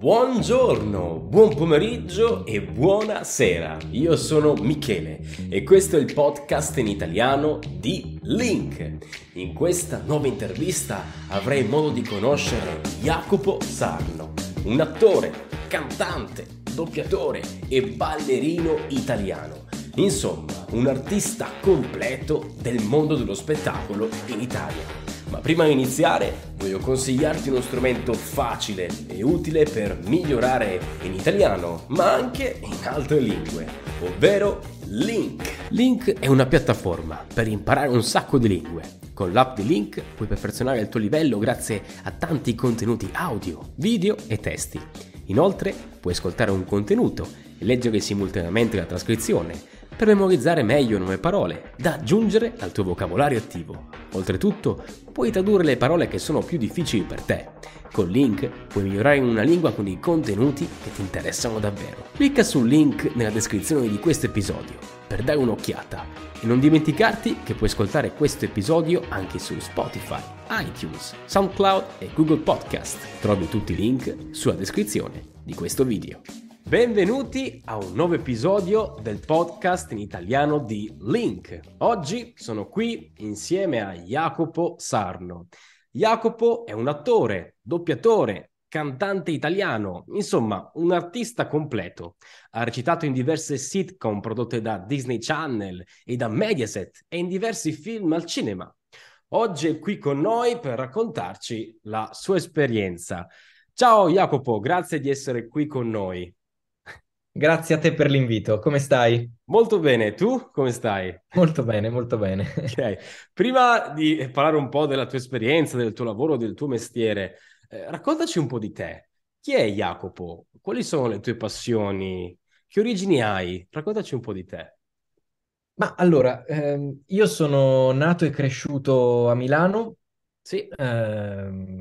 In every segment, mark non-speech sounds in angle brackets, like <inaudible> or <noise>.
Buongiorno, buon pomeriggio e buonasera. Io sono Michele e questo è il podcast in italiano di Link. In questa nuova intervista avrei modo di conoscere Jacopo Sarno, un attore, cantante, doppiatore e ballerino italiano. Insomma, un artista completo del mondo dello spettacolo in Italia. Ma prima di iniziare voglio consigliarti uno strumento facile e utile per migliorare in italiano, ma anche in altre lingue, ovvero Link. Link è una piattaforma per imparare un sacco di lingue. Con l'app di Link puoi perfezionare il tuo livello grazie a tanti contenuti audio, video e testi. Inoltre puoi ascoltare un contenuto e leggere simultaneamente la trascrizione per memorizzare meglio nuove parole da aggiungere al tuo vocabolario attivo. Oltretutto, puoi tradurre le parole che sono più difficili per te. Con Link puoi migliorare in una lingua con i contenuti che ti interessano davvero. Clicca sul link nella descrizione di questo episodio per dare un'occhiata e non dimenticarti che puoi ascoltare questo episodio anche su Spotify, iTunes, SoundCloud e Google Podcast. Trovi tutti i link sulla descrizione di questo video. Benvenuti a un nuovo episodio del podcast in italiano di Link. Oggi sono qui insieme a Jacopo Sarno. Jacopo è un attore, doppiatore, cantante italiano, insomma un artista completo. Ha recitato in diverse sitcom prodotte da Disney Channel e da Mediaset e in diversi film al cinema. Oggi è qui con noi per raccontarci la sua esperienza. Ciao Jacopo, grazie di essere qui con noi. Grazie a te per l'invito, come stai? Molto bene, tu come stai? Molto bene, molto bene. <laughs> Ok, prima di parlare un po' della tua esperienza, del tuo lavoro, del tuo mestiere, eh, raccontaci un po' di te. Chi è Jacopo? Quali sono le tue passioni? Che origini hai? Raccontaci un po' di te. Ma allora, ehm, io sono nato e cresciuto a Milano, Sì, ehm,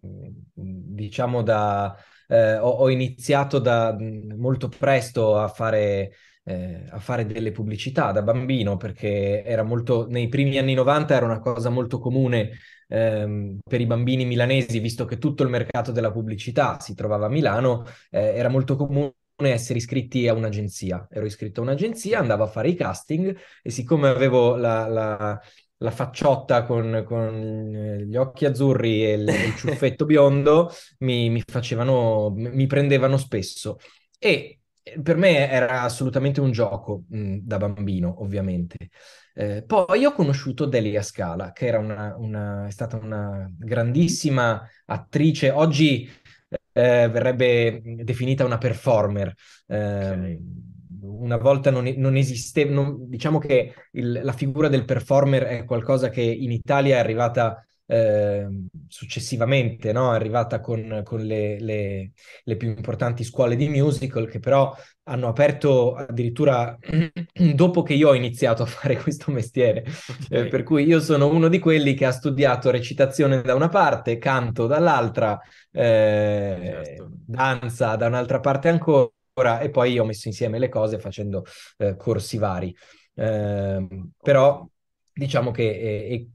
diciamo da eh, ho, ho iniziato da molto presto a fare, eh, a fare delle pubblicità da bambino perché era molto, nei primi anni 90 era una cosa molto comune ehm, per i bambini milanesi, visto che tutto il mercato della pubblicità si trovava a Milano, eh, era molto comune essere iscritti a un'agenzia. Ero iscritto a un'agenzia, andavo a fare i casting e siccome avevo la, la la facciotta con, con, eh, gli occhi azzurri e il, il <laughs> ciuffetto biondo mi, mi, facevano, mi prendevano spesso. E per me era assolutamente un gioco mh, da bambino, ovviamente. Eh, poi ho conosciuto Delia Scala, che era una, una, è stata una grandissima attrice. Oggi eh, verrebbe definita una performer. Eh, okay una volta non, non esisteva, non, diciamo che il, la figura del performer è qualcosa che in Italia è arrivata eh, successivamente, no? è arrivata con, con le, le, le, più importanti scuole di musical che però hanno aperto addirittura <clears throat> dopo che io ho iniziato a fare questo mestiere. Okay. Eh, per cui io sono uno di quelli che ha studiato recitazione da una parte, canto dall'altra, eh, certo. danza da un'altra parte ancora e poi ho messo insieme le cose facendo eh, corsi vari. Eh, però diciamo che eh,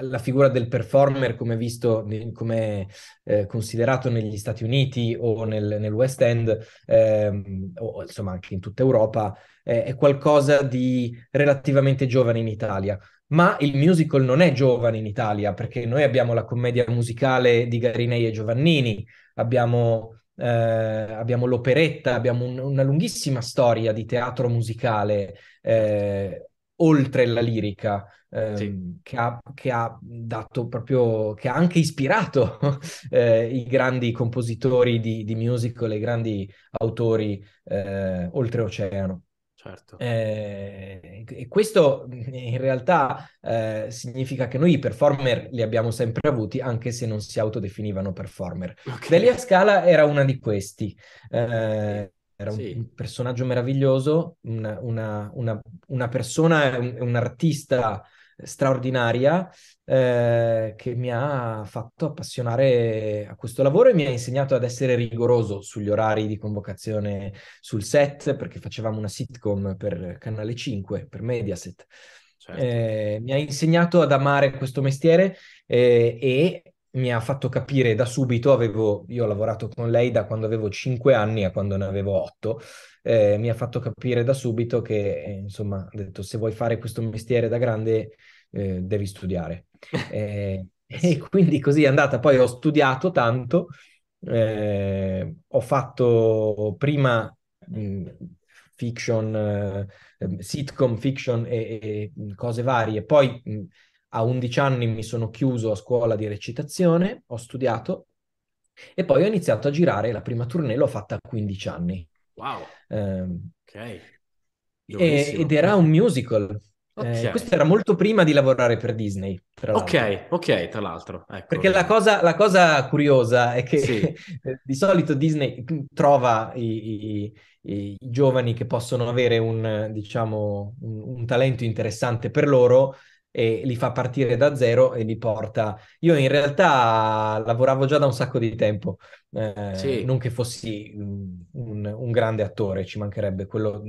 la figura del performer, come visto, come eh, considerato negli Stati Uniti o nel, nel West End, ehm, o insomma anche in tutta Europa, eh, è qualcosa di relativamente giovane in Italia. Ma il musical non è giovane in Italia, perché noi abbiamo la commedia musicale di Garinei e Giovannini, abbiamo eh, abbiamo l'operetta, abbiamo un, una lunghissima storia di teatro musicale eh, oltre la lirica, eh, sì. che, ha, che, ha, dato proprio, che ha anche ispirato <laughs> eh, i grandi compositori di, di, musical, i grandi autori eh, oltreoceano. Certo. Eh, e questo in realtà eh, significa che noi i performer li abbiamo sempre avuti, anche se non si autodefinivano performer. Okay. Delia Scala era una di questi. Eh, era un, sì. un, personaggio meraviglioso, una, una, una, una persona, un, un artista straordinaria eh, che mi ha fatto appassionare a questo lavoro e mi ha insegnato ad essere rigoroso sugli orari di convocazione sul set, perché facevamo una sitcom per Canale 5, per Mediaset. Certo. Eh, mi ha insegnato ad amare questo mestiere eh, e mi ha fatto capire da subito, avevo, io ho lavorato con lei da quando avevo 5 anni a quando ne avevo 8, eh, mi ha fatto capire da subito che, eh, insomma, ha detto se vuoi fare questo mestiere da grande eh, devi studiare. <laughs> Eh, e quindi così è andata. Poi ho studiato tanto, eh, ho fatto prima mh, fiction, eh, sitcom, fiction e, e, cose varie. Poi mh, a 11 anni mi sono chiuso a scuola di recitazione, ho studiato e poi ho iniziato a girare. La prima tournée l'ho fatta a 15 anni. Wow. Eh, ok. E, ed era un musical. Okay. Eh, questo era molto prima di lavorare per Disney. ok, ok, tra l'altro. Ecco. Perché la cosa, la cosa, curiosa è che sì. <laughs> di solito Disney trova i, i, i, giovani che possono avere un, diciamo, un, un talento interessante per loro e li fa partire da zero e li porta. Io in realtà lavoravo già da un sacco di tempo, eh, sì. non che fossi un, un, grande attore, ci mancherebbe, quello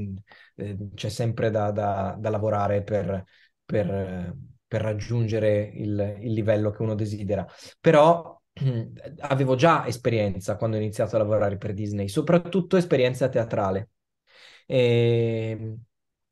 eh, c'è sempre da, da, da lavorare per, per, per raggiungere il, il, livello che uno desidera. Però <clears throat> avevo già esperienza quando ho iniziato a lavorare per Disney, soprattutto esperienza teatrale. E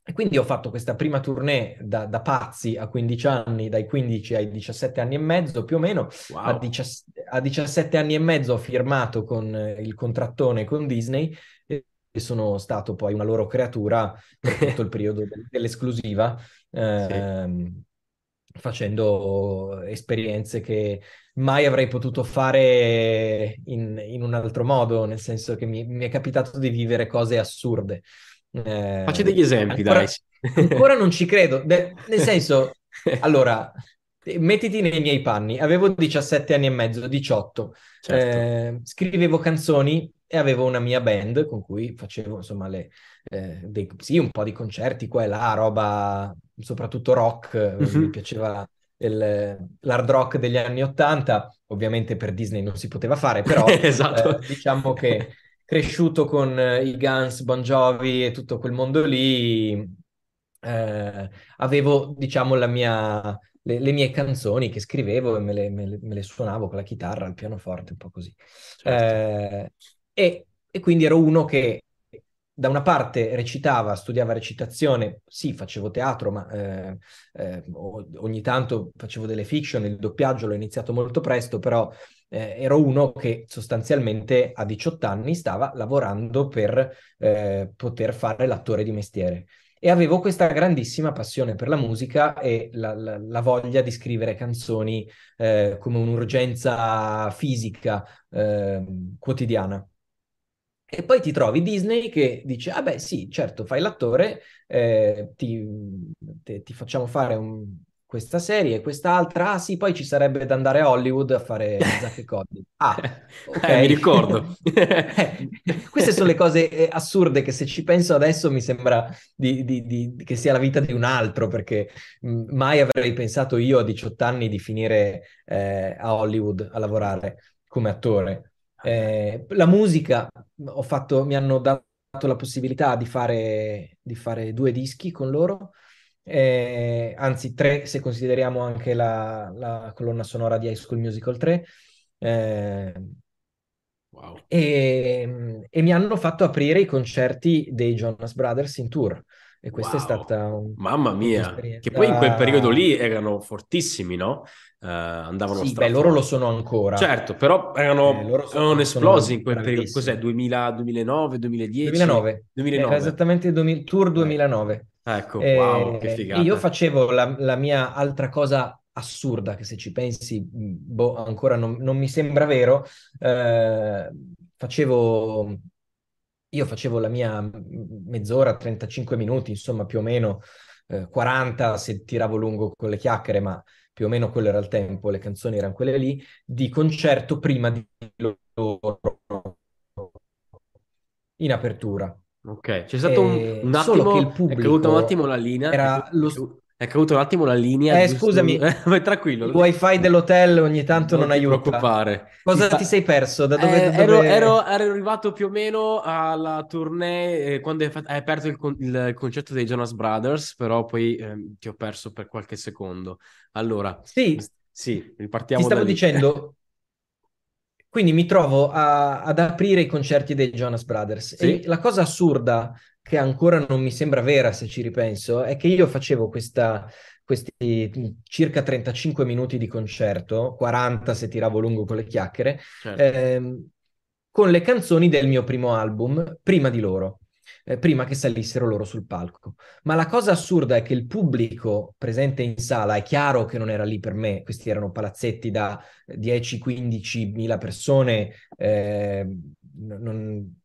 e quindi ho fatto questa prima tournée da, da, pazzi a 15 anni, dai 15 ai 17 anni e mezzo più o meno. Wow. A, dici- a, 17 anni e mezzo ho firmato con il contrattone con Disney e sono stato poi una loro creatura per tutto il periodo de- dell'esclusiva, eh, sì. facendo esperienze che mai avrei potuto fare in, in, un altro modo, nel senso che mi, mi è capitato di vivere cose assurde. Eh, Facci degli esempi, ancora, dai. ancora non ci credo. De- <laughs> nel senso, allora, mettiti nei miei panni. Avevo 17 anni e mezzo, 18. Certo. Eh, scrivevo canzoni e avevo una mia band con cui facevo, insomma, le, eh, dei, sì, un po' di concerti qua e là, roba, soprattutto rock. Mm-hmm. Mi piaceva il, l'hard rock degli anni 80. Ovviamente per Disney non si poteva fare, però <laughs> esatto. Eh, diciamo che cresciuto con eh, i Guns, Bon Jovi e tutto quel mondo lì, eh, avevo, diciamo, la mia, le, le, mie canzoni che scrivevo e me le, me, le, me le, suonavo con la chitarra, il pianoforte, un po' così. Certo. Eh, e, e, quindi ero uno che da una parte recitava, studiava recitazione, sì, facevo teatro, ma eh, eh ogni tanto facevo delle fiction, il doppiaggio l'ho iniziato molto presto, però eh, ero uno che sostanzialmente a 18 anni stava lavorando per eh, poter fare l'attore di mestiere. E avevo questa grandissima passione per la musica e la, la, la voglia di scrivere canzoni eh, come un'urgenza fisica ehm, quotidiana. E poi ti trovi Disney che dice, ah beh sì, certo, fai l'attore, eh, ti, te, ti, facciamo fare un, questa serie, e quest'altra, ah sì, poi ci sarebbe da andare a Hollywood a fare Zack e Cody. <laughs> Ah, ok. Eh, mi ricordo. <laughs> eh, queste sono le cose eh, assurde che se ci penso adesso mi sembra di, di, di, che sia la vita di un altro, perché mh, mai avrei pensato io a 18 anni di finire eh, a Hollywood a lavorare come attore. Eh, la musica, ho fatto, mi hanno dato la possibilità di fare, di fare due dischi con loro eh, anzi tre se consideriamo anche la, la, colonna sonora di High School Musical 3. Eh, wow. e, e, mi hanno fatto aprire i concerti dei Jonas Brothers in tour. E questa wow. è stata un, Mamma mia, che poi in quel periodo lì erano fortissimi, no? Uh, andavano sì, beh, loro lo sono ancora. Certo, però erano, eh, loro sono, erano esplosi in quel periodo. Cos'è? 2000, 2009, 2010? 2009. 2009. Era esattamente il tour 2009. Ecco, wow, che figata. Io facevo la, la, mia altra cosa assurda, che se ci pensi, boh, ancora non, non mi sembra vero, eh, facevo... Io facevo la mia mezz'ora, 35 minuti, insomma più o meno eh, 40 se tiravo lungo con le chiacchiere, ma più o meno quello era il tempo, le canzoni erano quelle lì, di concerto prima di loro in apertura. Ok, c'è stato un, un attimo, il pubblico è caduta un attimo la linea. Era lo... È caduto un attimo la linea. Eh, giusto... scusami, <laughs> eh, tranquillo. Il wifi dell'hotel ogni tanto non, non aiuta. Non preoccupare. Cosa ti, ti sei perso? Da dove, eh, dove... Ero, ero, ero, arrivato più o meno alla tournée eh, quando hai, hai aperto il, con- il, concetto dei Jonas Brothers, però poi ehm, ti ho perso per qualche secondo. Allora, sì, sì ripartiamo Ti stavo dicendo, <laughs> quindi mi trovo a, ad aprire i concerti dei Jonas Brothers. Sì. E la cosa assurda, che ancora non mi sembra vera se ci ripenso, è che io facevo questa, questi circa 35 minuti di concerto, 40 se tiravo lungo con le chiacchiere, certo. ehm, con le canzoni del mio primo album, prima di loro eh, prima che salissero loro sul palco. Ma la cosa assurda è che il pubblico presente in sala, è chiaro che non era lì per me, questi erano palazzetti da 10-15 mila persone, eh, non,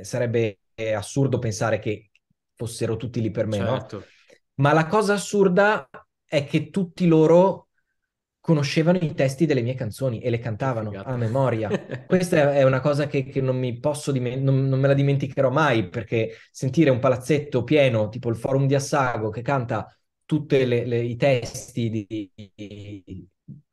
sarebbe assurdo pensare che fossero tutti lì per me, certo. no? Ma la cosa assurda è che tutti loro conoscevano i testi delle mie canzoni e le cantavano a memoria. <laughs> Questa è una cosa che, che non mi posso diment- non, non, me la dimenticherò mai, perché sentire un palazzetto pieno, tipo il Forum di Assago, che canta tutti i testi di,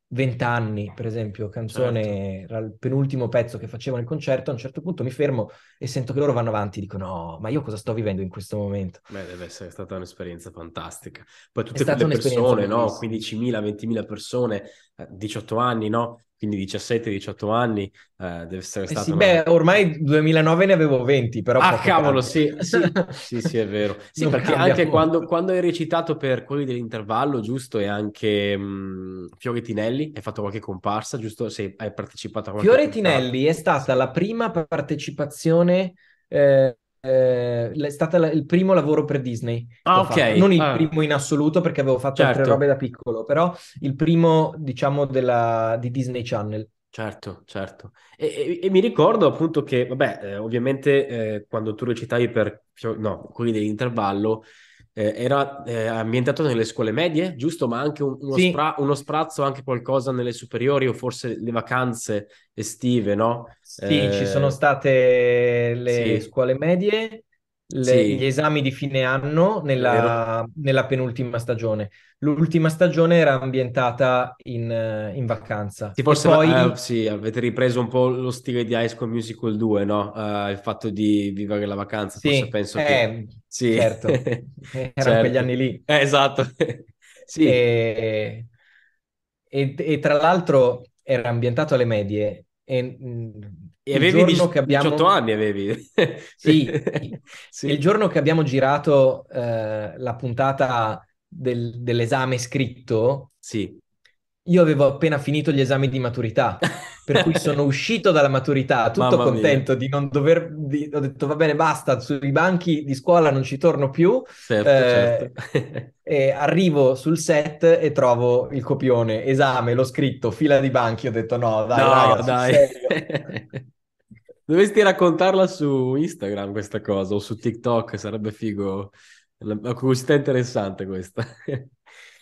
vent'anni, per esempio, canzone, certo. il penultimo pezzo che facevo nel concerto, a un certo punto mi fermo e sento che loro vanno avanti, dico no, ma io cosa sto vivendo in questo momento? Beh, deve essere stata un'esperienza fantastica. Poi tutte quelle persone, no? 15.000, 20.000 persone, 18 eh, anni, no? Quindi 17-18 anni, eh, deve essere eh stato... sì, una... beh, ormai 2009 ne avevo 20, però... Ah, cavolo, sì, sì, <laughs> sì, sì, è vero. Sì, perché anche quando, quando, hai recitato per quelli dell'intervallo, giusto, e anche mh, mm, Fiore Tinelli, hai fatto qualche comparsa, giusto? Se hai partecipato a qualche Fiore Tinelli è stata la prima partecipazione... Eh, eh, è stato il primo lavoro per Disney. Ah, ok. Non il ah. primo in assoluto perché avevo fatto certo. altre robe da piccolo, però il primo, diciamo, della, di Disney Channel. Certo, certo. E, e, e mi ricordo appunto che, vabbè, eh, ovviamente eh, quando tu recitavi per, no, quelli dell'intervallo, eh, era eh, ambientato nelle scuole medie, giusto? Ma anche un, uno, sì. spra- uno, sprazzo, anche qualcosa nelle superiori o forse le vacanze estive, no? Sì, eh... ci sono state le sì. scuole medie, le, sì. gli esami di fine anno nella, nella, penultima stagione. L'ultima stagione era ambientata in, in vacanza. Sì, forse poi... eh, sì, avete ripreso un po' lo stile di High School Musical 2, no? Uh, il fatto di vivere la vacanza, sì, forse penso eh, che... Sì, certo, <laughs> erano certo. quegli anni lì. Eh, esatto. <laughs> sì. E, e, e, tra l'altro era ambientato alle medie e, mm, e avevi 18 abbiamo... anni, avevi. <laughs> sì, <laughs> sì, il giorno che abbiamo girato eh, la puntata del, dell'esame scritto, sì. io avevo appena finito gli esami di maturità, per cui sono <laughs> uscito dalla maturità tutto Mamma contento mia. di non dover... Di... Ho detto va bene, basta, sui banchi di scuola non ci torno più. Certo, eh, certo. e arrivo sul set e trovo il copione, esame, l'ho scritto, fila di banchi, ho detto no, dai, no, raga, dai. Dovresti raccontarla su Instagram questa cosa o su TikTok, sarebbe figo. La curiosità interessante questa. <laughs>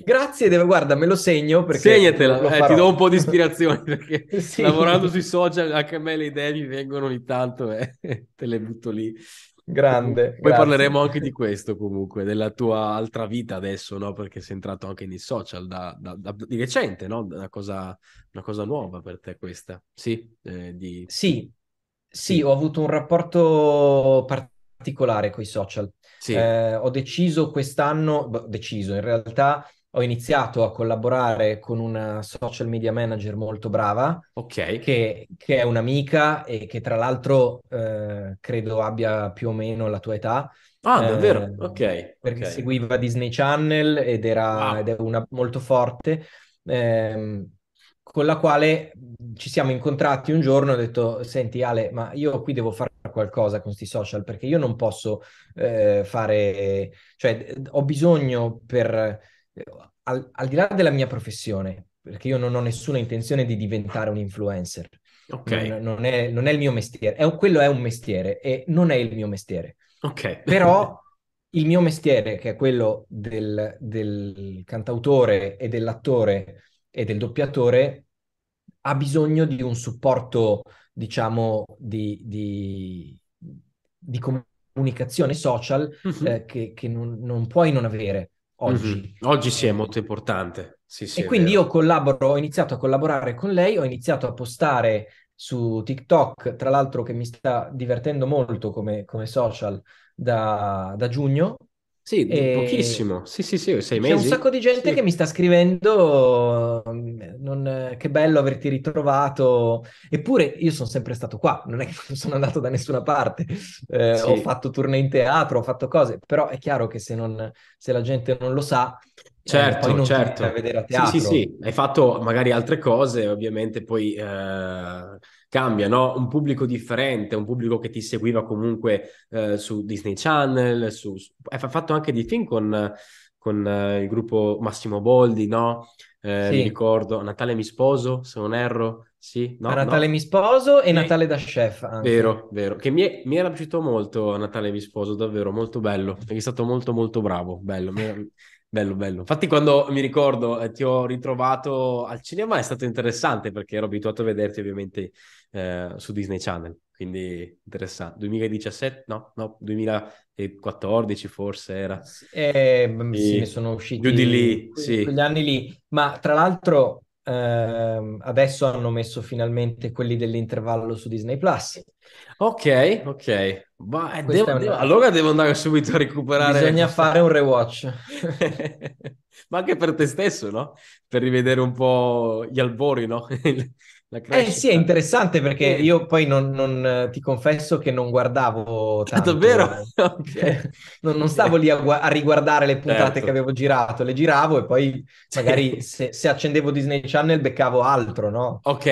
Grazie, deve, guarda, me lo segno perché... Segnatela, eh, ti do un po' di ispirazione <laughs> perché <laughs> sì. lavorando sui social anche a me le idee mi vengono ogni tanto e eh, te le butto lì. Grande. Poi grazie. parleremo anche di questo comunque, della tua altra vita adesso, no? Perché sei entrato anche nei social da, da, da, di recente, no? Una cosa, una cosa, nuova per te questa. Sì, eh, di... sì, sì, ho avuto un rapporto particolare con i social. Sì. Eh, ho deciso quest'anno, beh, deciso, in realtà ho iniziato a collaborare con una social media manager molto brava, okay. che, che, è un'amica e che tra l'altro eh, credo abbia più o meno la tua età. Ah, davvero? Eh, ok. Perché okay. seguiva Disney Channel ed era wow. ed è una molto forte. Eh, con la quale ci siamo incontrati un giorno e ho detto, senti Ale, ma io qui devo fare qualcosa con questi social perché io non posso eh, fare, cioè ho bisogno per, al, al, di là della mia professione, perché io non ho nessuna intenzione di diventare un influencer. Okay. Non, non, è, non, è, il mio mestiere, è, quello è un mestiere e non è il mio mestiere. Ok. Però il mio mestiere, che è quello del, del cantautore e dell'attore e del doppiatore, ha bisogno di un supporto, diciamo, di, di, di comunicazione social uh-huh. eh, che, che non, non, puoi non avere oggi. Uh-huh. Oggi sì, è molto importante. Sì, sì, e quindi io collaboro, ho iniziato a collaborare con lei, ho iniziato a postare su TikTok, tra l'altro che mi sta divertendo molto come, come social da, da giugno, Sì, E pochissimo. Sì, sì, sì, sei c'è un mesi? sacco di gente Sì. che mi sta scrivendo, mm, non- che bello averti ritrovato. Eppure io sono sempre stato qua, non è che non <laughs> sono andato da nessuna parte. Eh, ho Sì. fatto tournée in teatro, ho fatto cose, però è chiaro che se, non- se la gente non lo sa, eh, Certo, non viene a certo. vedere a Sì, sì, teatro. sì, hai fatto magari altre cose, ovviamente poi eh, cambia, no? Un pubblico differente, un pubblico che ti seguiva comunque eh, su Disney Channel, su, su- fa- fatto anche dei film con, con, eh, il gruppo Massimo Boldi, no? Eh, mi Sì, ricordo, Natale mi sposo, se non erro, sì, no, Natale no? mi sposo e Sì. Natale da chef anche. Vero, vero, che mi, è- mi era piaciuto molto Natale mi sposo, davvero molto bello, perché è stato molto molto bravo, bello, mi era- bello, bello. Infatti quando mi ricordo eh, ti ho ritrovato al cinema è stato interessante perché ero abituato a vederti ovviamente eh, su Disney Channel, quindi interessante. 2017, no, no, 2014 forse era. Eh, sì, ne sono giù di usciti lì, que- sì. quegli anni lì, ma tra l'altro ehm, adesso hanno messo finalmente quelli dell'intervallo su Disney Plus. Ok, ok. Ma, eh, devo- devo- allora devo andare subito a recuperare Bisogna fare un rewatch. <laughs> Ma anche per te stesso, no? Per rivedere un po' gli albori, no? <laughs> La Eh sì, è crescita. interessante perché Sì. io poi non, non, eh, ti confesso che non guardavo <laughs> Ah, davvero? tanto, <laughs> Ok. <laughs> non, non stavo lì a, a riguardare le puntate Certo. che avevo girato, le giravo e poi magari se, se accendevo Disney Channel beccavo altro, no? Ok,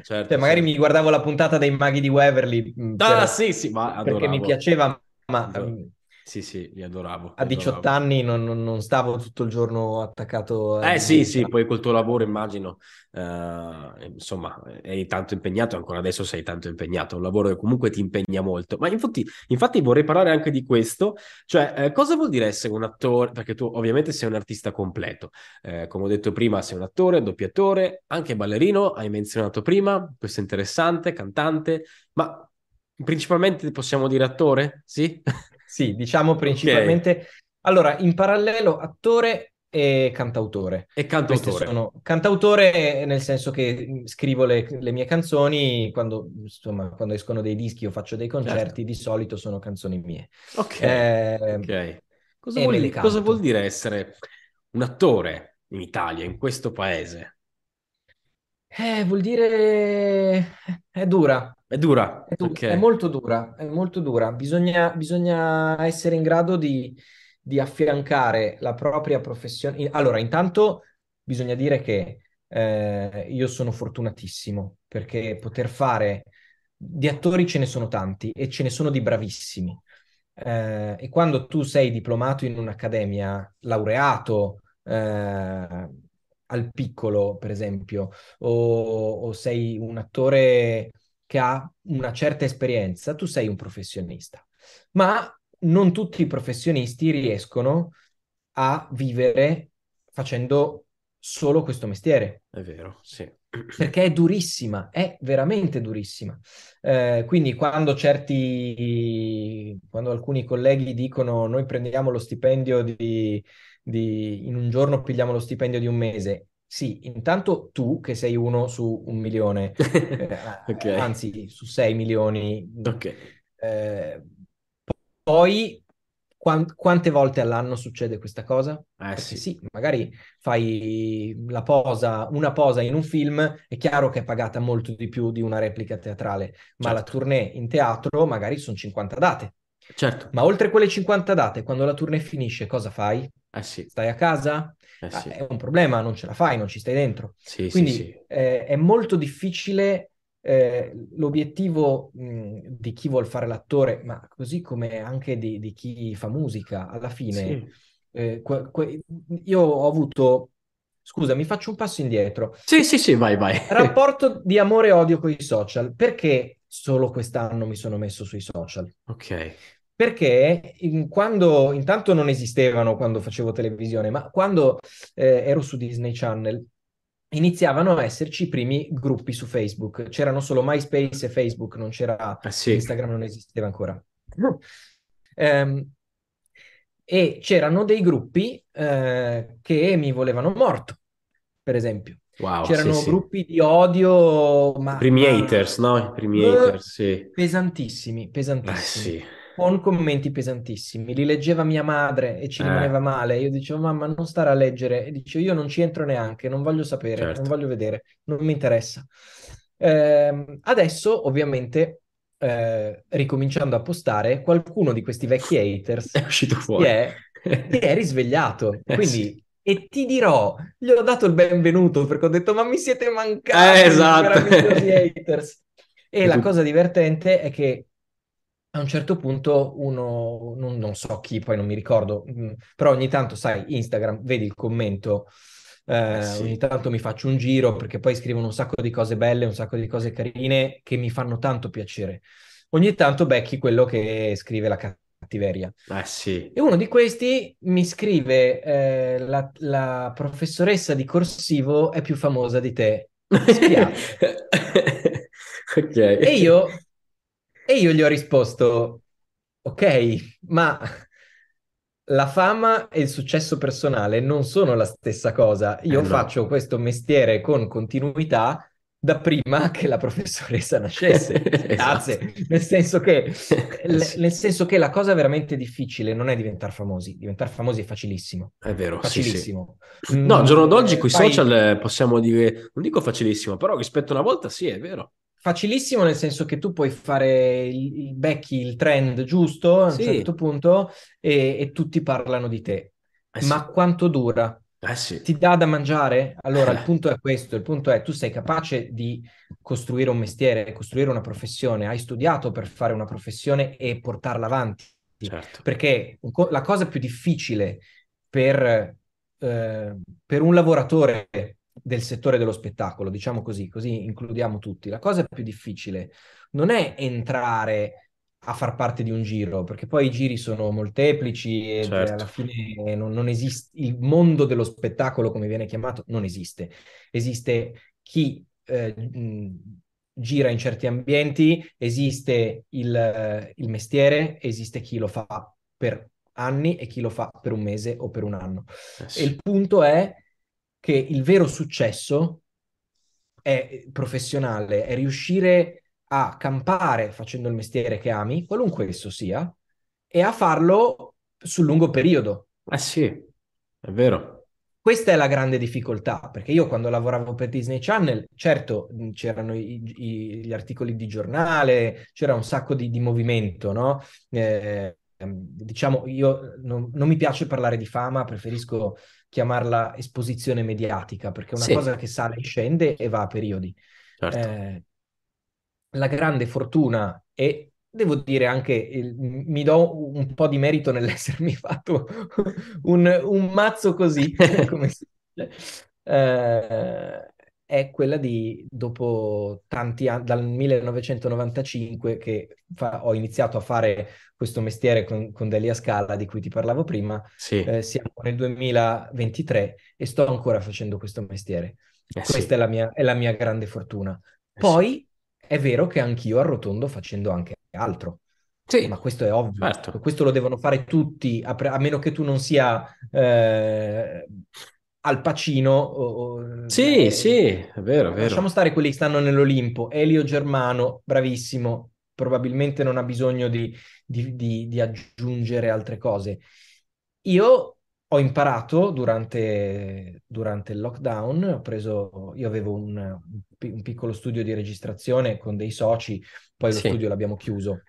Cioè, certo, magari certo. mi guardavo la puntata dei Maghi di Waverly mh, Ah, per- sì, sì, ma perché mi adoravo. piaceva, ma Adoro- mh, Sì, sì, li adoravo, a li 18 adoravo. anni non, non- non stavo tutto il giorno attaccato a Eh sì, sì, poi col tuo lavoro immagino, eh, insomma, eri tanto impegnato, ancora adesso sei tanto impegnato, è un lavoro che comunque ti impegna molto. Ma infatti, infatti vorrei parlare anche di questo, cioè eh, cosa vuol dire essere un attore? Perché tu ovviamente sei un artista completo, Eh, come ho detto prima sei un attore, doppiatore, anche ballerino, hai menzionato prima, questo è interessante, cantante, ma principalmente possiamo dire attore? Sì? <laughs> Sì, diciamo principalmente. Allora, in parallelo attore e cantautore. e cantautore, sono cantautore nel senso che mh, scrivo le, le mie canzoni quando, insomma, quando escono dei dischi o faccio dei certo. concerti, di solito sono canzoni mie. Ok, Eh, ok. Cosa vuol cosa vuol dire essere un attore in Italia, in questo paese? Eh, vuol dire è dura, È dura, è, du- è ok. molto dura, è molto dura. Bisogna, bisogna essere in grado di, di affiancare la propria professione. Allora, intanto bisogna dire che eh, io sono fortunatissimo perché poter fare di attori ce ne sono tanti e ce ne sono di bravissimi. Eh, e quando tu sei diplomato in un'accademia, laureato eh, al piccolo, per esempio, o, o sei un attore che ha una certa esperienza, tu sei un professionista. Ma non tutti i professionisti riescono a vivere facendo solo questo mestiere È vero, sì. perché è durissima, è veramente durissima. Eh, quindi quando certi, quando alcuni colleghi dicono noi prendiamo lo stipendio di, di- in un giorno pigliamo lo stipendio di un mese, sì, intanto tu che sei uno su un milione, <laughs> eh, Ok, anzi su sei milioni, ok. eh, poi quan- quante volte all'anno succede questa cosa? Eh sì, sì, magari fai la posa, una posa in un film, è chiaro che è pagata molto di più di una replica teatrale, ma la certo, tournée in teatro magari sono 50 date. certo. Ma oltre quelle 50 date, quando la tournée finisce, cosa fai? Eh sì, Stai a casa? eh Ah, sì, È un problema, non ce la fai, non ci stai dentro. sì, Quindi eh, è molto difficile eh, l'obiettivo mh, di chi vuol fare l'attore, ma così come anche di, di chi fa musica, alla fine eh, que- que- io ho avuto, scusa, mi faccio un passo indietro. sì, sì, sì, vai, vai. <laughs> Rapporto di amore e odio con i social. Perché solo quest'anno mi sono messo sui social? Ok, Perché in- quando intanto non esistevano quando facevo televisione, ma quando eh, ero su Disney Channel iniziavano a esserci i primi gruppi su Facebook. C'erano solo MySpace e Facebook, non c'era eh sì, Instagram, non esisteva ancora. Ehm, e c'erano dei gruppi eh, che mi volevano morto, per esempio. wow, sì, C'erano sì. gruppi di odio, ma, primi haters, no? I primi eh, haters, sì. pesantissimi, Eh pesantissimi. sì, con commenti pesantissimi. Li leggeva mia madre e ci Eh. rimaneva male. Io dicevo, mamma, non stare a leggere. E dicevo, io non ci entro neanche, non voglio sapere, Certo. non voglio vedere, non mi interessa. Ehm, adesso, ovviamente, eh, ricominciando a postare, qualcuno di questi vecchi haters <laughs> È uscito fuori. è, si è risvegliato. <laughs> Eh, Quindi, sì. e ti dirò, gli ho dato il benvenuto perché ho detto, ma mi siete mancati, Eh, esatto. meravigliosi haters. E la <laughs> cosa divertente è che a un certo punto uno, non, non so chi, poi non mi ricordo, mm, però ogni tanto, sai, Instagram, vedi il commento, eh, Eh, sì. ogni tanto mi faccio un giro perché poi scrivono un sacco di cose belle, un sacco di cose carine che mi fanno tanto piacere. Ogni tanto becchi quello che scrive la cattiveria. Eh sì. E uno di questi mi scrive, eh, la, la professoressa di corsivo è più famosa di te. Spiace. <laughs> Ok. E io, e io gli ho risposto, ok, ma la fama e il successo personale non sono la stessa cosa. Io Eh, no. faccio questo mestiere con continuità da prima <laughs> che la professoressa nascesse. <laughs> Grazie. Esatto. Nel senso che, <laughs> sì. nel senso che la cosa veramente difficile non è diventare famosi. Diventare famosi è facilissimo. È vero, sì, sì. Facilissimo. No, al Mm, giorno d'oggi con i fai- social possiamo dire, non dico facilissimo, però rispetto a una volta sì, è vero. Facilissimo nel senso che tu puoi fare il, il becchi il trend giusto a un Sì. certo punto e, e tutti parlano di te. Eh sì. Ma quanto dura? Eh sì. Ti dà da mangiare? Allora il Eh. punto è questo, il punto è tu sei capace di costruire un mestiere, costruire una professione, hai studiato per fare una professione e portarla avanti. Certo. Perché un la cosa più difficile per, eh, per un lavoratore del settore dello spettacolo, diciamo così, così includiamo tutti, la cosa più difficile non è entrare a far parte di un giro, perché poi i giri sono molteplici e Certo. alla fine non, non esiste il mondo dello spettacolo, come viene chiamato, non esiste. Esiste chi eh, gira in certi ambienti, esiste il, eh, il mestiere, esiste chi lo fa per anni e chi lo fa per un mese o per un anno. Eh E il punto è che il vero successo è professionale, è riuscire a campare facendo il mestiere che ami, qualunque esso sia, e a farlo sul lungo periodo. Eh sì, è vero. Questa è la grande difficoltà, perché io quando lavoravo per Disney Channel, certo c'erano i- i- gli articoli di giornale, c'era un sacco di, di movimento, no? Eh, ehm, diciamo, io non, non mi piace parlare di fama, preferisco chiamarla esposizione mediatica, perché è una Sì. cosa che sale e scende e va a periodi. Certo. Eh, la grande fortuna e devo dire anche, il- mi do un po' di merito nell'essermi <laughs> fatto un, un mazzo così, <laughs> come si dice, eh, è quella di, dopo tanti anni, dal 1995 che fa- ho iniziato a fare questo mestiere con, con Delia Scala di cui ti parlavo prima, Sì. eh, siamo nel 2023 e sto ancora facendo questo mestiere. Eh sì. Questa è la mia, è la mia grande fortuna. Eh Poi è vero che anch'io arrotondo facendo anche altro, Sì. ma questo è ovvio. Certo. Questo lo devono fare tutti, a, pre- a meno che tu non sia eh, Al Pacino. o- o- Sì, eh, sì, è vero, è vero. Lasciamo stare quelli che stanno nell'Olimpo. Elio Germano, bravissimo, probabilmente non ha bisogno di, di- di- di aggiungere altre cose. Io ho imparato durante, durante il lockdown, ho preso, io avevo un, un piccolo studio di registrazione con dei soci, poi lo Sì. studio l'abbiamo chiuso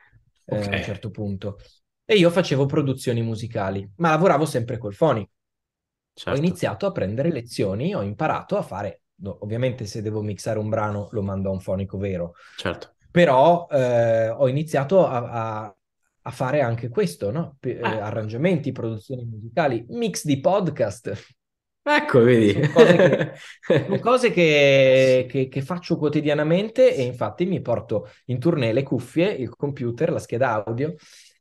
eh, Ok. a un certo punto. E io facevo produzioni musicali, ma lavoravo sempre col fonico. Ho Certo. iniziato a prendere lezioni, ho imparato a fare, ovviamente se devo mixare un brano lo mando a un fonico vero, Certo. però eh, ho iniziato a, a- a fare anche questo, no? P- eh, Ah. arrangiamenti, produzioni musicali, mix di podcast, Ecco, vedi. Sono cose che- <laughs> sono cose che, che- che faccio quotidianamente e infatti mi porto in tournée le cuffie, il computer, la scheda audio.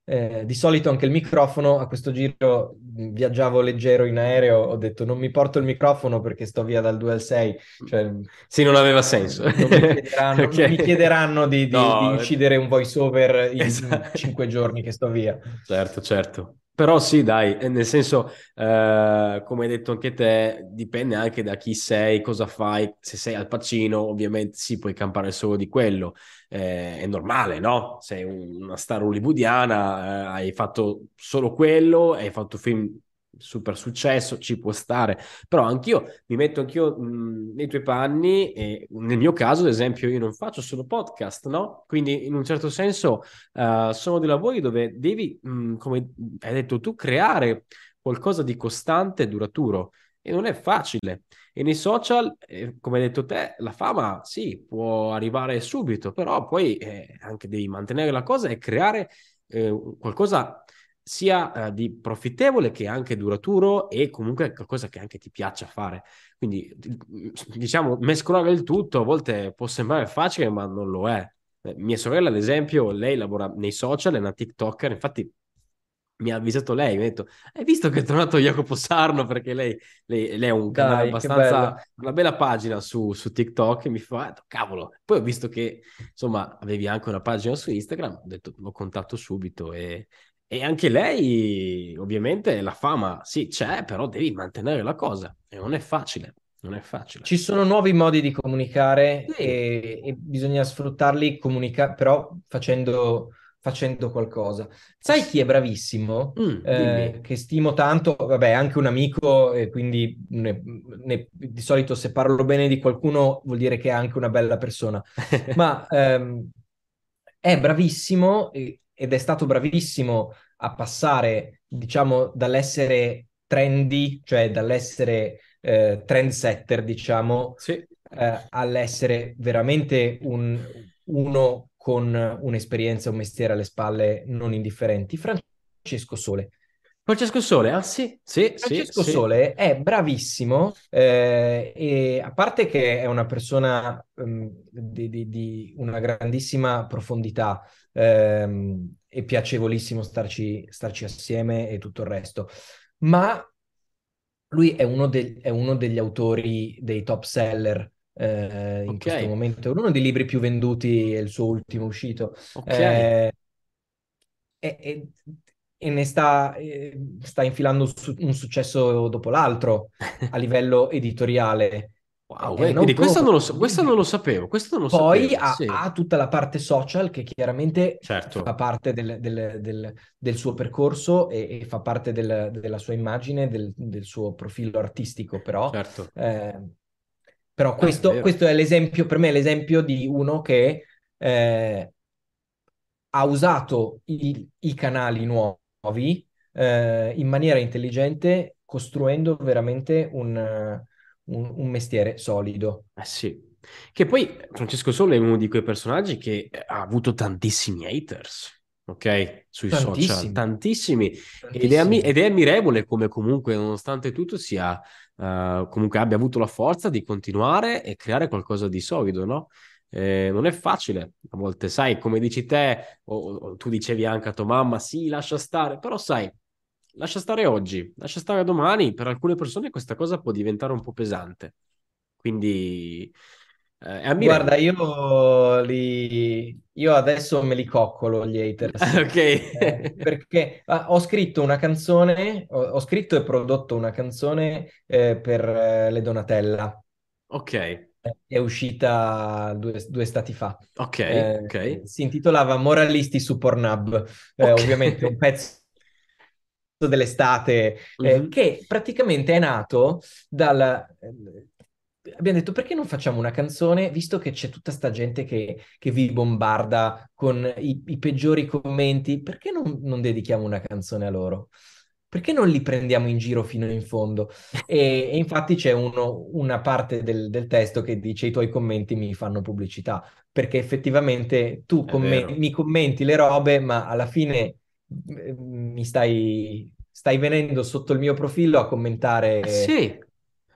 Eh, di solito anche il microfono, a questo giro viaggiavo leggero in aereo, ho detto non mi porto il microfono perché sto via dal Dual 6, cioè Sì, non aveva senso. non mi chiederanno, Ok. <laughs> non mi chiederanno di, di- No, di incidere un voice over in Esatto. cinque giorni che sto via. Certo, certo. Però sì, dai, eh, nel senso, eh, come hai detto anche te, dipende anche da chi sei, cosa fai. Se sei al Pacino, ovviamente sì, puoi campare solo di quello. Eh, è normale, no? Sei una star hollywoodiana, eh, hai fatto solo quello, hai fatto film super successo, ci può stare, però anch'io mi metto anch'io mh, nei tuoi panni e nel mio caso, ad esempio, io non faccio solo podcast, no? Quindi in un certo senso uh, sono dei lavori dove devi, mh, come hai detto tu, creare qualcosa di costante e duraturo e non è facile. E nei social, eh, come hai detto te, la fama sì, può arrivare subito, però poi eh, anche devi mantenere la cosa e creare eh, qualcosa sia uh, di profittevole che anche duraturo e comunque qualcosa che anche ti piaccia fare. Quindi, diciamo, mescolare il tutto a volte può sembrare facile, ma non lo è. Eh, mia sorella, ad esempio, lei lavora nei social, è una TikToker, infatti mi ha avvisato lei, mi ha detto, hai visto che è tornato Jacopo Sarno? Perché lei, lei, lei ha un Dai, abbastanza, una bella pagina su, su TikTok e mi fa, cavolo. Poi ho visto che, insomma, avevi anche una pagina su Instagram, ho detto, lo contatto subito e, e anche lei, ovviamente, la fama sì c'è, però devi mantenere la cosa e non è facile. Non è facile. Ci sono nuovi modi di comunicare sì. e, e, bisogna sfruttarli, comunica- però facendo, facendo qualcosa. Sai chi è bravissimo? Mm, eh, che stimo tanto, vabbè, anche un amico, e quindi ne, ne, di solito se parlo bene di qualcuno vuol dire che è anche una bella persona. <laughs> Ma ehm, è bravissimo ed è stato bravissimo a passare, diciamo, dall'essere trendy, cioè dall'essere eh, trendsetter, diciamo, sì. eh, all'essere veramente un, uno con un'esperienza, un mestiere alle spalle non indifferenti. Francesco Sole. Francesco Sole, ah sì, sì, Francesco sì, Sole è bravissimo eh, e a parte che è una persona um, di, di, di, una grandissima profondità ehm, è piacevolissimo starci, starci assieme e tutto il resto, ma lui è uno, de- è uno degli autori dei top seller eh, in okay. questo momento, uno dei libri più venduti, è il suo ultimo uscito. Ok. Eh, e, e, e, ne sta, eh, sta infilando su- un successo dopo l'altro a livello <laughs> editoriale. Wow, eh, quindi questo non, so, questo non, lo sapevo. Questo non lo Poi sapevo, ha, sì. ha, tutta la parte social che chiaramente certo. fa parte del, del, del, del suo percorso e, e fa parte della sua immagine, del, suo profilo artistico, però. Certo. Eh, però questo, è questo, è l'esempio, per me è l'esempio di uno che eh, ha usato i, i canali nuovi eh, in maniera intelligente, costruendo veramente un un, un mestiere solido. Eh sì. Che poi Francesco Sole è uno di quei personaggi che ha avuto tantissimi haters, ok? Sui tantissimi. social, tantissimi. tantissimi. Ed, è ammi- ed, è ammirevole come comunque, nonostante tutto, sia, uh, comunque abbia avuto la forza di continuare e creare qualcosa di solido, no? Eh, non è facile, a volte sai, come dici te, o, o tu dicevi anche a tua mamma, sì, lascia stare, però sai, lascia stare oggi, lascia stare domani, per alcune persone questa cosa può diventare un po' pesante. Quindi eh, Guarda, io, li... io adesso me li coccolo gli haters. <laughs> ok. Eh, perché ah, ho scritto una canzone, ho, ho, scritto e prodotto una canzone eh, per eh, le Donatella. Ok. È uscita due, due stati fa. Ok, eh, ok. Si intitolava Moralisti su Pornhub. Eh, okay. Ovviamente un pezzo dell'estate, eh, mm-hmm. che praticamente è nato dal... Eh, abbiamo detto perché non facciamo una canzone, visto che c'è tutta sta gente che, che vi bombarda con i, i peggiori commenti, perché non, non, dedichiamo una canzone a loro? Perché non li prendiamo in giro fino in fondo? E, e infatti c'è uno, una parte del, del, testo che dice i tuoi commenti mi fanno pubblicità, perché effettivamente tu comm- mi commenti le robe, ma alla fine mi stai, stai venendo sotto il mio profilo a commentare. Eh sì,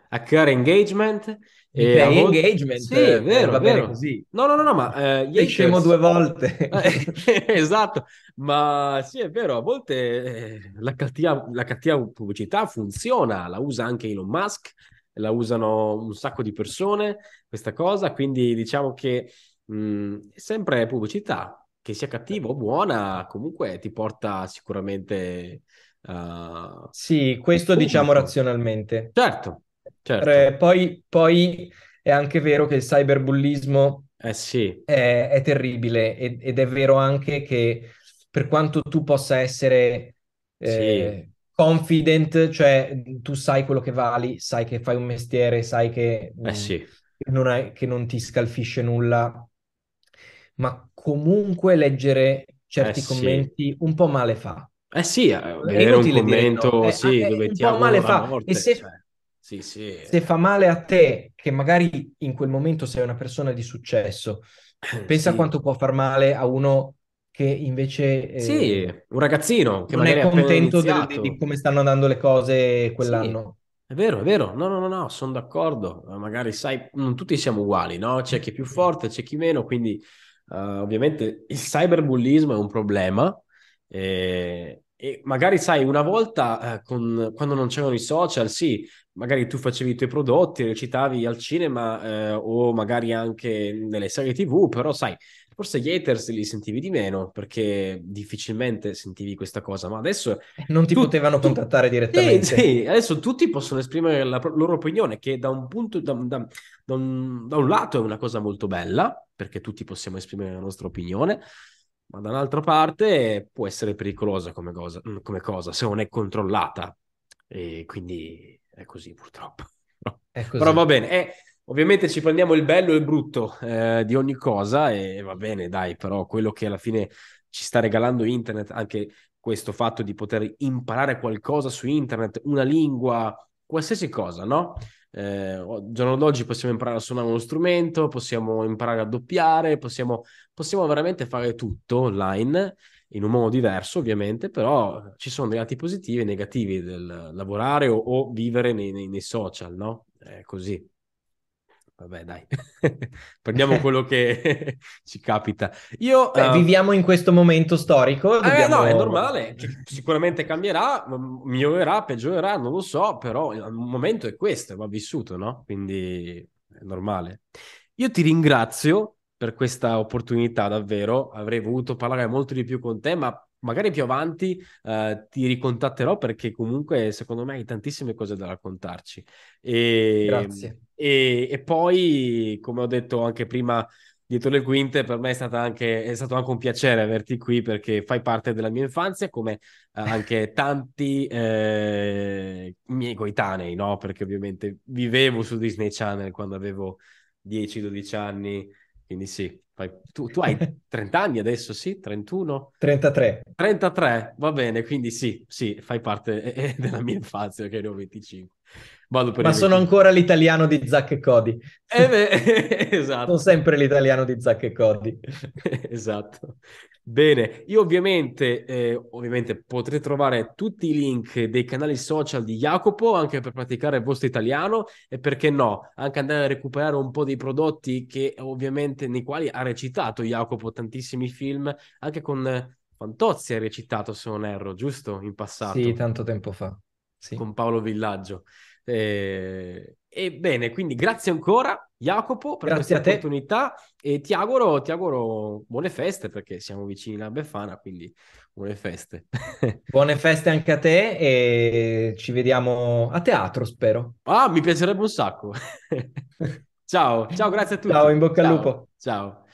a creare engagement. E crei volte... engagement, sì, è vero, va bene così. No, no, no, no ma eh, haters... scemo due volte. <laughs> <laughs> esatto, ma sì, è vero, a volte eh, la, cattiva, la cattiva pubblicità funziona, la usa anche Elon Musk, la usano un sacco di persone, questa cosa, quindi diciamo che mh, è sempre pubblicità, che sia cattiva o buona, comunque ti porta sicuramente Uh, sì, questo diciamo razionalmente. Certo, certo. Eh, poi, poi, è anche vero che il cyberbullismo eh sì. è, è terribile ed, ed, è vero anche che per quanto tu possa essere eh, sì. confident, cioè tu sai quello che vali, sai che fai un mestiere, sai che, eh sì. non, hai, che non ti scalfisce nulla, ma comunque leggere certi eh commenti sì. un po' male fa. Eh sì, eh, vedere un commento no. sì, eh, dove ti un po' male fa. Morte, e se, cioè, sì, sì. se, fa male a te, che magari in quel momento sei una persona di successo, pensa sì. quanto può far male a uno che invece... Eh, sì, un ragazzino che non è contento di, di, come stanno andando le cose quell'anno. È vero, è vero, no, no, no, no, sono d'accordo. Magari sai, non tutti siamo uguali, no? C'è chi è più forte, c'è chi meno, quindi uh, ovviamente il cyberbullismo è un problema. E, e magari sai, una volta eh, con, quando non c'erano i social, sì, magari tu facevi i tuoi prodotti, recitavi al cinema eh, o magari anche nelle serie TV, però sai, forse gli haters li sentivi di meno perché difficilmente sentivi questa cosa, ma adesso... Non ti tu, potevano tu, contattare direttamente. Sì, sì, adesso tutti possono esprimere la loro opinione, che da un punto, da, da, da, un, da un lato è una cosa molto bella, perché tutti possiamo esprimere la nostra opinione, ma dall'altra parte può essere pericolosa come cosa, mm, come cosa se non è controllata. E quindi è così purtroppo. È così. Però va bene, eh, ovviamente ci prendiamo il bello e il brutto eh, di ogni cosa e va bene, dai, però quello che alla fine ci sta regalando internet, anche questo fatto di poter imparare qualcosa su internet, una lingua, qualsiasi cosa, no? Eh, giorno d'oggi possiamo imparare a suonare uno strumento, possiamo imparare a doppiare, possiamo, possiamo veramente fare tutto online in un modo diverso, ovviamente, però ci sono dei lati positivi e negativi del lavorare o, o vivere nei, nei, nei, social, no? È così. Vabbè, dai, <laughs> prendiamo quello che <laughs> ci capita. Io, Beh, uh... viviamo in questo momento storico. Dobbiamo... Eh, no, è normale, sicuramente cambierà, migliorerà, peggiorerà, non lo so, però il momento è questo, va vissuto, no? Quindi è normale. Io ti ringrazio per questa opportunità, davvero. Avrei voluto parlare molto di più con te, ma magari più avanti uh, ti ricontatterò perché comunque secondo me hai tantissime cose da raccontarci. E, Grazie. E, e poi, come ho detto anche prima, dietro le quinte, per me è, stata anche, è stato anche un piacere averti qui perché fai parte della mia infanzia, come uh, anche tanti eh, miei coetanei, no? Perché ovviamente vivevo su Disney Channel quando avevo 10-12 anni, quindi sì, tu, tu, hai <laughs> 30 anni adesso, sì? 31? 33. 33, va bene, quindi sì, sì, fai parte eh, <laughs> della mia infanzia, che ne ho 25. Ma sono ancora l'italiano di Zack e Cody. Eh beh, <laughs> esatto. Sono sempre l'italiano di Zack e Cody. esatto. Bene, io ovviamente, eh, ovviamente potrete trovare tutti i link dei canali social di Jacopo anche per praticare il vostro italiano e perché no, anche andare a recuperare un po' dei prodotti che ovviamente nei quali ha recitato Jacopo tantissimi film, anche con Fantozzi ha recitato se non erro, giusto? In passato. Sì, tanto tempo fa. Sì. Con Paolo Villaggio. Eh, Ebbene, quindi grazie ancora Jacopo per grazie questa opportunità e ti auguro, ti auguro buone feste perché siamo vicini alla Befana, quindi buone feste. <laughs> buone feste anche a te e ci vediamo a teatro, spero. Ah, mi piacerebbe un sacco. <laughs> ciao, ciao, grazie a tutti. Ciao, in bocca ciao. al lupo. Ciao.